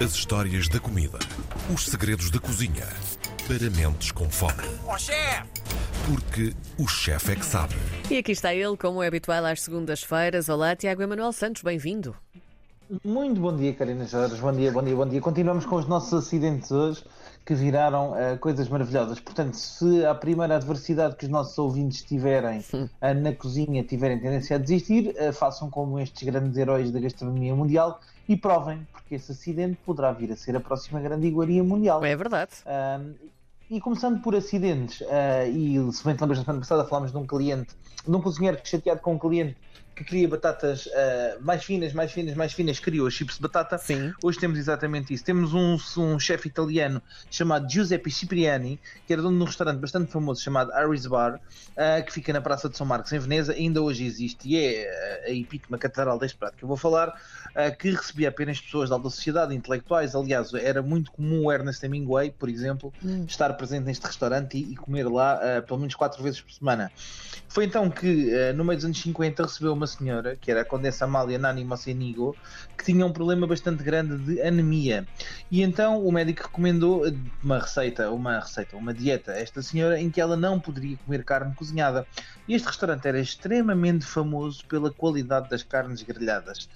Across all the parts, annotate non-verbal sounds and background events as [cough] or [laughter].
As histórias da comida. Os segredos da cozinha. Para mentes com fome. Ó chefe! Porque o chefe é que sabe. E aqui está ele, como é habitual às segundas-feiras. Olá, Tiago Emanuel Santos, bem-vindo. Muito bom dia, Karina Jorge. Bom dia, bom dia, bom dia. Continuamos com os nossos acidentes hoje que viraram uh, coisas maravilhosas. Portanto, se a primeira adversidade que os nossos ouvintes tiverem uh, na cozinha tiverem tendência a desistir, uh, façam como estes grandes heróis da gastronomia mundial e provem, porque esse acidente poderá vir a ser a próxima grande iguaria mundial. É verdade. E começando por acidentes, e se bem te lembras, na semana passada falámos de um cliente, de um cozinheiro chateado com um cliente que cria batatas uh, mais finas, mais finas, mais finas, criou chips de batata. Sim. Hoje temos exatamente isso. Temos um, um chefe italiano chamado Giuseppe Cipriani, que era dono de um restaurante bastante famoso chamado Harry's Bar, uh, que fica na Praça de São Marcos, em Veneza. Ainda hoje existe e é uh, a epítoma catedral deste prato que eu vou falar, que recebia apenas pessoas da alta sociedade, intelectuais. Aliás, era muito comum o Ernest Hemingway, por exemplo, hum. estar presente neste restaurante e, e comer lá pelo menos quatro vezes por semana. Foi então que, no meio dos anos 50, recebeu uma senhora, que era a Condessa Amália Nani Mocenigo, que tinha um problema bastante grande de anemia. E então o médico recomendou uma receita, uma receita, uma dieta a esta senhora em que ela não poderia comer carne cozinhada. Este restaurante era extremamente famoso pela qualidade das carnes grelhadas.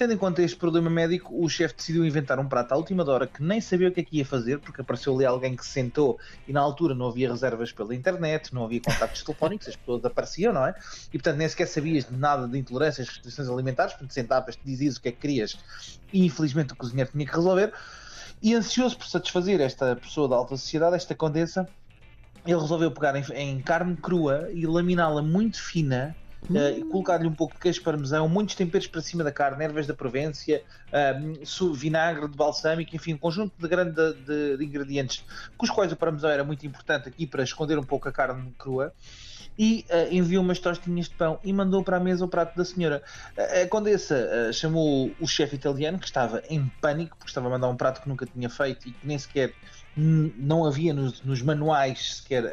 Tendo em conta este problema médico, o chefe decidiu inventar um prato à última hora que nem sabia o que é que ia fazer, porque apareceu ali alguém que se sentou e na altura não havia reservas pela internet, não havia contactos telefónicos, as pessoas apareciam, não é? E portanto nem sequer sabias nada de intolerâncias, restrições alimentares, portanto sentavas, dizias o que é que querias e infelizmente o cozinheiro tinha que resolver. E ansioso por satisfazer esta pessoa da alta sociedade, esta condessa, ele resolveu pegar em, em carne crua e laminá-la muito fina uh, colocar-lhe um pouco de queijo parmesão, muitos temperos para cima da carne, ervas da Provência, uh, vinagre de balsâmico, enfim, um conjunto de grande de, de ingredientes, com os quais o parmesão era muito importante aqui para esconder um pouco a carne crua e uh, enviou umas tostinhas de pão e mandou para a mesa o prato da senhora. A condessa uh, chamou o chefe italiano, que estava em pânico, porque estava a mandar um prato que nunca tinha feito e que nem sequer não havia nos, nos manuais sequer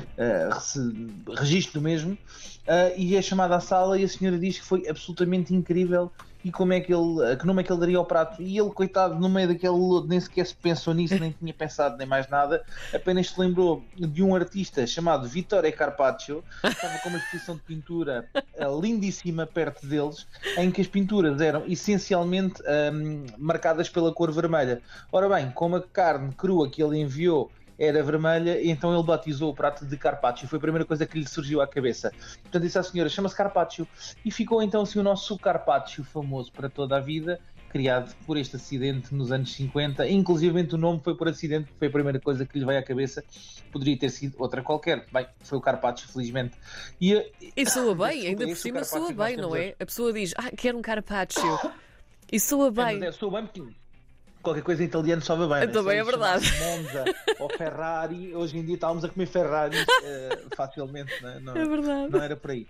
uh, registro do mesmo, uh, e é chamada à sala e a senhora diz que foi absolutamente incrível e como é que ele, que nome é que ele daria ao prato. E ele, coitado, no meio daquele lodo, nem sequer se pensou nisso, nem tinha pensado nem mais nada, apenas se lembrou de um artista chamado Vittore Carpaccio, que estava com uma exposição de pintura uh, lindíssima perto deles, em que as pinturas eram essencialmente um, marcadas pela cor vermelha. Ora bem, como a carne crua que ele enviou era vermelha, e então ele batizou o prato de carpaccio. Foi a primeira coisa que lhe surgiu à cabeça. Portanto, disse à senhora: chama-se carpaccio. E ficou então assim o nosso carpaccio famoso para toda a vida, criado por este acidente nos anos 50. Inclusive, o nome foi por acidente, foi a primeira coisa que lhe veio à cabeça. Poderia ter sido outra qualquer. Bem, foi o carpaccio, felizmente. E, e soa [coughs] bem, ainda por cima soa bem, não é? A pessoa diz: ah, quero um carpaccio. E soa bem. É, soa bem porque qualquer coisa em italiano sobe bem. Né? Também é verdade. Monza ou Ferrari, hoje em dia estávamos a comer Ferrari uh, facilmente, né? não, é verdade. não era por aí.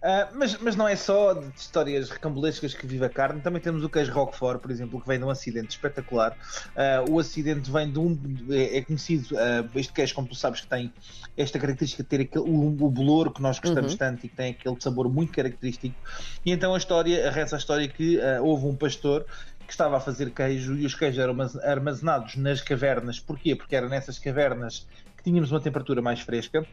Uh, mas, mas não é só de histórias recambolescas que vive a carne, também temos o queijo Roquefort, por exemplo, que vem de um acidente espetacular. Uh, o acidente vem de um. É, é conhecido, este queijo, como tu sabes, que tem esta característica de ter aquele, o, o bolor que nós gostamos uhum. tanto e que tem aquele sabor muito característico. E então a história, reza a história que houve um pastor que estava a fazer queijo e os queijos eram armazenados nas cavernas. Porquê? Porque era nessas cavernas que tínhamos uma temperatura mais fresca.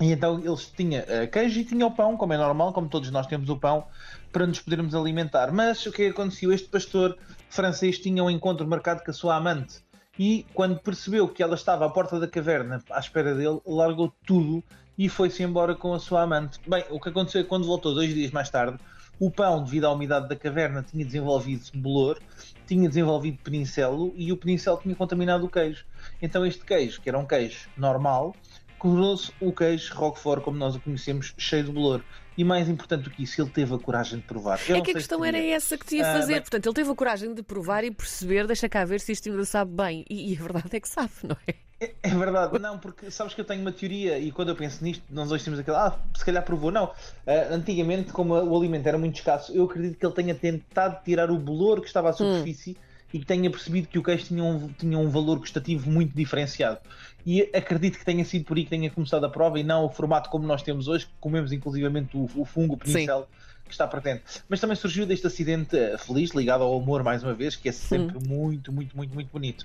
E então eles tinham uh, queijo e tinham o pão, como é normal, como todos nós temos o pão, para nos podermos alimentar. Mas o que aconteceu? Este pastor francês tinha um encontro marcado com a sua amante. E quando percebeu que ela estava à porta da caverna à espera dele, largou tudo e foi-se embora com a sua amante. Bem, o que aconteceu é que quando voltou dois dias mais tarde, o pão, devido à umidade da caverna, tinha desenvolvido bolor, tinha desenvolvido penincelo e o penincelo tinha contaminado o queijo. Então este queijo, que era um queijo normal, tornou-se o queijo Roquefort como nós o conhecemos, cheio de bolor. E mais importante do que isso, ele teve a coragem de provar. Eu é que a questão era essa que tinha a fazer. Ah, Portanto, ele teve a coragem de provar e perceber, deixa cá ver se isto ainda sabe bem. E, e a verdade é que sabe, não é? É, é, verdade, não, porque sabes que eu tenho uma teoria e quando eu penso nisto, nós dois temos aquela, ah, se calhar provou. Não, uh, antigamente, como o alimento era muito escasso, eu acredito que ele tenha tentado tirar o bolor que estava à hum. superfície. Hum e que tenha percebido que o queijo tinha um, tinha um valor gustativo muito diferenciado. E acredito que tenha sido por aí que tenha começado a prova e não o formato como nós temos hoje, que comemos inclusivamente o, o fungo, o pincel. Que está presente. Mas também surgiu deste acidente eh, feliz, ligado ao humor, mais uma vez, que é sempre muito, muito, muito, muito bonito.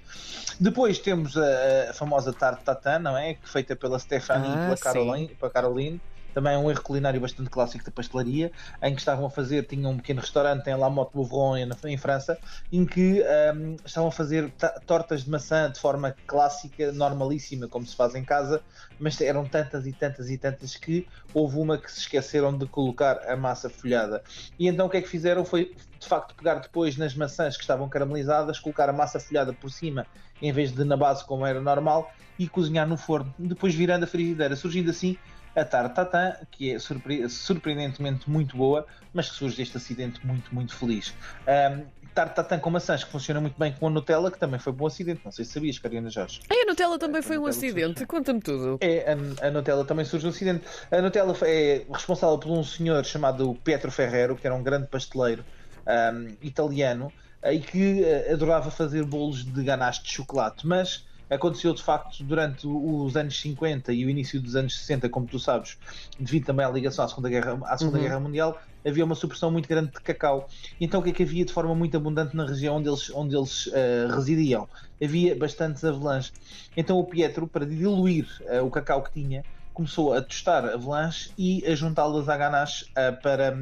Depois temos a, a famosa tarte tatin, não é? Feita pela Stephanie ah, e pela Caroline, pela Caroline também é um erro culinário bastante clássico da pastelaria, em que estavam a fazer, tinham um pequeno restaurante em La Motte Bouvron, em França, em que um, estavam a fazer tortas de maçã de forma clássica, normalíssima, como se faz em casa, mas eram tantas e tantas e tantas que houve uma que se esqueceram de colocar a massa folhada. E então o que é que fizeram foi, de facto, pegar depois nas maçãs que estavam caramelizadas, colocar a massa folhada por cima, em vez de na base como era normal, e cozinhar no forno, depois virando a frigideira, surgindo assim a Tartatã, que é surpre surpreendentemente muito boa, mas que surge deste acidente muito, muito feliz. Um, Tartatã com maçãs, que funciona muito bem com a Nutella, que também foi um bom acidente. Não sei se sabias, Karina Jorge. E a Nutella também a foi um acidente? Conta-me tudo. É, a, a, Nutella também surge um acidente. A Nutella é responsável por um senhor chamado Pietro Ferrero, que era um grande pasteleiro um, italiano, e que uh, adorava fazer bolos de ganache de chocolate, mas aconteceu de facto durante os anos 50 e o início dos anos 60, como tu sabes, devido também à ligação à Segunda Guerra, à Segunda uhum. Guerra Mundial, havia uma supressão muito grande de cacau. Então o que é que havia de forma muito abundante na região onde eles, onde eles uh, residiam? Havia bastantes avelãs. Então o Pietro, para diluir uh, o cacau que tinha, começou a tostar avelãs e a juntá-las à ganache uh, para,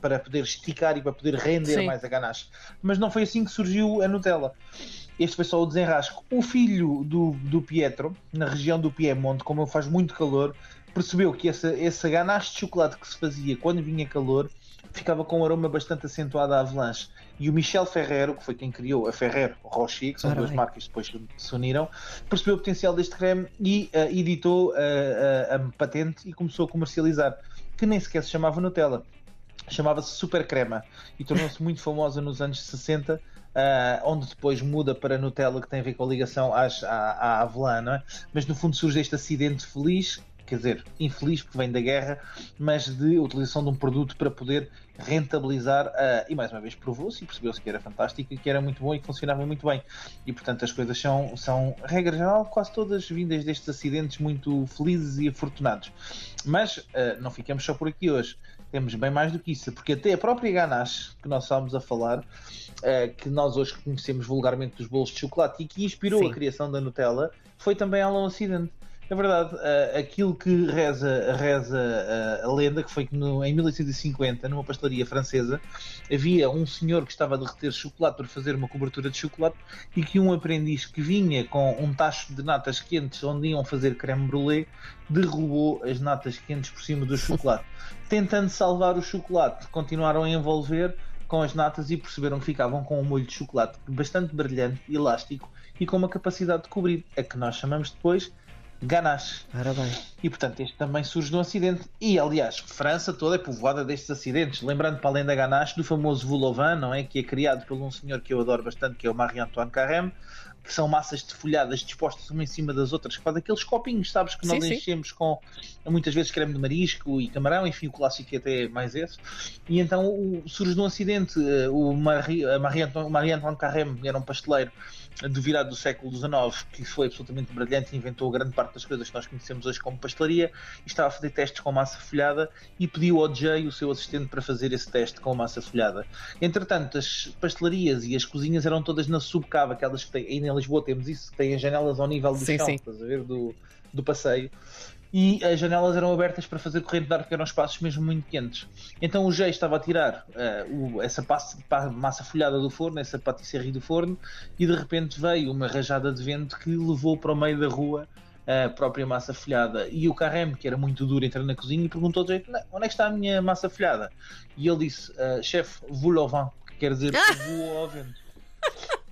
para poder esticar e para poder render Sim. mais a ganache. Mas não foi assim que surgiu a Nutella. Este foi só o desenrasco. O filho do, do Pietro, na região do Piemonte, como faz muito calor, percebeu que essa, essa ganache de chocolate que se fazia quando vinha calor ficava com um aroma bastante acentuado à avalanche. E o Michel Ferrero, que foi quem criou a Ferrero Rocher, que são duas marcas que depois se uniram, percebeu o potencial deste creme e uh, editou uh, uh, a patente e começou a comercializar, que nem sequer se chamava Nutella. Chamava-se Super Crema e tornou-se muito famosa nos anos 60 Uh, onde depois muda para Nutella, que tem a ver com a ligação às, à, à Avelã, é? Mas no fundo surge este acidente feliz, quer dizer, infeliz porque vem da guerra, mas de utilização de um produto para poder rentabilizar uh, e mais uma vez provou-se e percebeu-se que era fantástico e que era muito bom e que funcionava muito bem. E portanto as coisas são, são regra geral, quase todas vindas destes acidentes muito felizes e afortunados. Mas uh, não ficamos só por aqui hoje temos bem mais do que isso, porque até a própria ganache que nós estávamos a falar, uh, que nós hoje conhecemos vulgarmente dos bolos de chocolate e que inspirou Sim. a criação da Nutella, foi também Alan Acidente. É verdade, uh, aquilo que reza, reza uh, a lenda, que foi que no, em 1850, numa pastelaria francesa, havia um senhor que estava a derreter chocolate para fazer uma cobertura de chocolate e que um aprendiz que vinha com um tacho de natas quentes onde iam fazer creme brulee derrubou as natas quentes por cima do chocolate. [laughs] Tentando salvar o chocolate, continuaram a envolver com as natas e perceberam que ficavam com um molho de chocolate bastante brilhante, elástico e com uma capacidade de cobrir, a que nós chamamos depois ganache. E portanto, este também surge de um acidente. E aliás, França toda é povoada destes acidentes. Lembrando para além da ganache, do famoso Voulovan, não é? Que é criado por um senhor que eu adoro bastante, que é o Marie-Antoine Carême, que são massas de folhadas dispostas uma em cima das outras, que faz aqueles copinhos, sabes, que nós sim, enchemos sim. com muitas vezes creme de marisco e camarão, enfim, o clássico é até mais esse. E então o, surge de um acidente, eh, o Marie-Antoine Marie Carême era um pasteleiro do virado do século XIX, que foi absolutamente brilhante e inventou grande parte das coisas que nós conhecemos hoje como pastelaria, e estava a fazer testes com massa folhada e pediu ao Jay, o seu assistente, para fazer esse teste com massa folhada. Entretanto, as pastelarias e as cozinhas eram todas na subcava, aquelas que têm, ainda em Lisboa temos isso, que têm as janelas ao nível do sim, chão, sim. estás a ver, do, do passeio e as janelas eram abertas para fazer corrente de ar, porque eram espaços mesmo muito quentes. Então o Jay estava a tirar uh, o, essa massa folhada do forno, essa patisserie do forno, e de repente veio uma rajada de vento que levou para o meio da rua a própria massa folhada. E o Carrem, que era muito duro, entrou na cozinha e perguntou ao Jay: onde é que está a minha massa folhada? E ele disse: uh, chefe, voulez que quer dizer [laughs] voou ao vento.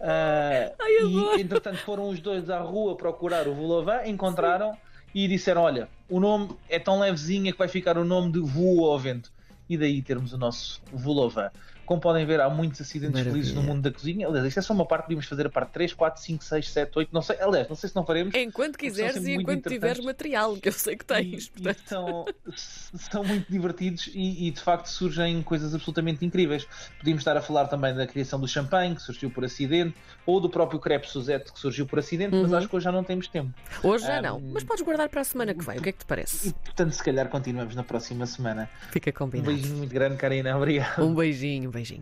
Uh, Ai, e entretanto foram os dois à rua procurar o Voulovan, encontraram Sim e disseram: Olha, o nome é tão levezinha que vai ficar o nome de Voa ao Vento. E daí termos o nosso Vulova. Como podem ver, há muitos acidentes Maravilha. felizes no mundo da cozinha. Aliás, isto é só uma parte, podíamos fazer a parte 3, 4, 5, 6, 7, 8, não sei. Aliás, não sei se não faremos. Enquanto quiseres e enquanto tiveres material, que eu sei que tens. E, e portanto. são, são muito divertidos e, e, de facto surgem coisas absolutamente incríveis. Podíamos estar a falar também da criação do champanhe, que surgiu por acidente, ou do próprio crepe Suzette, que surgiu por acidente, mas Uhum. acho que hoje já não temos tempo. Hoje já Ah, não, mas podes guardar para a semana que vem. O que é que te E parece? portanto, se calhar continuamos na próxima semana. Fica Um combinado. beijinho muito grande, Karina. Obrigado. Um beijinho, um beijinho.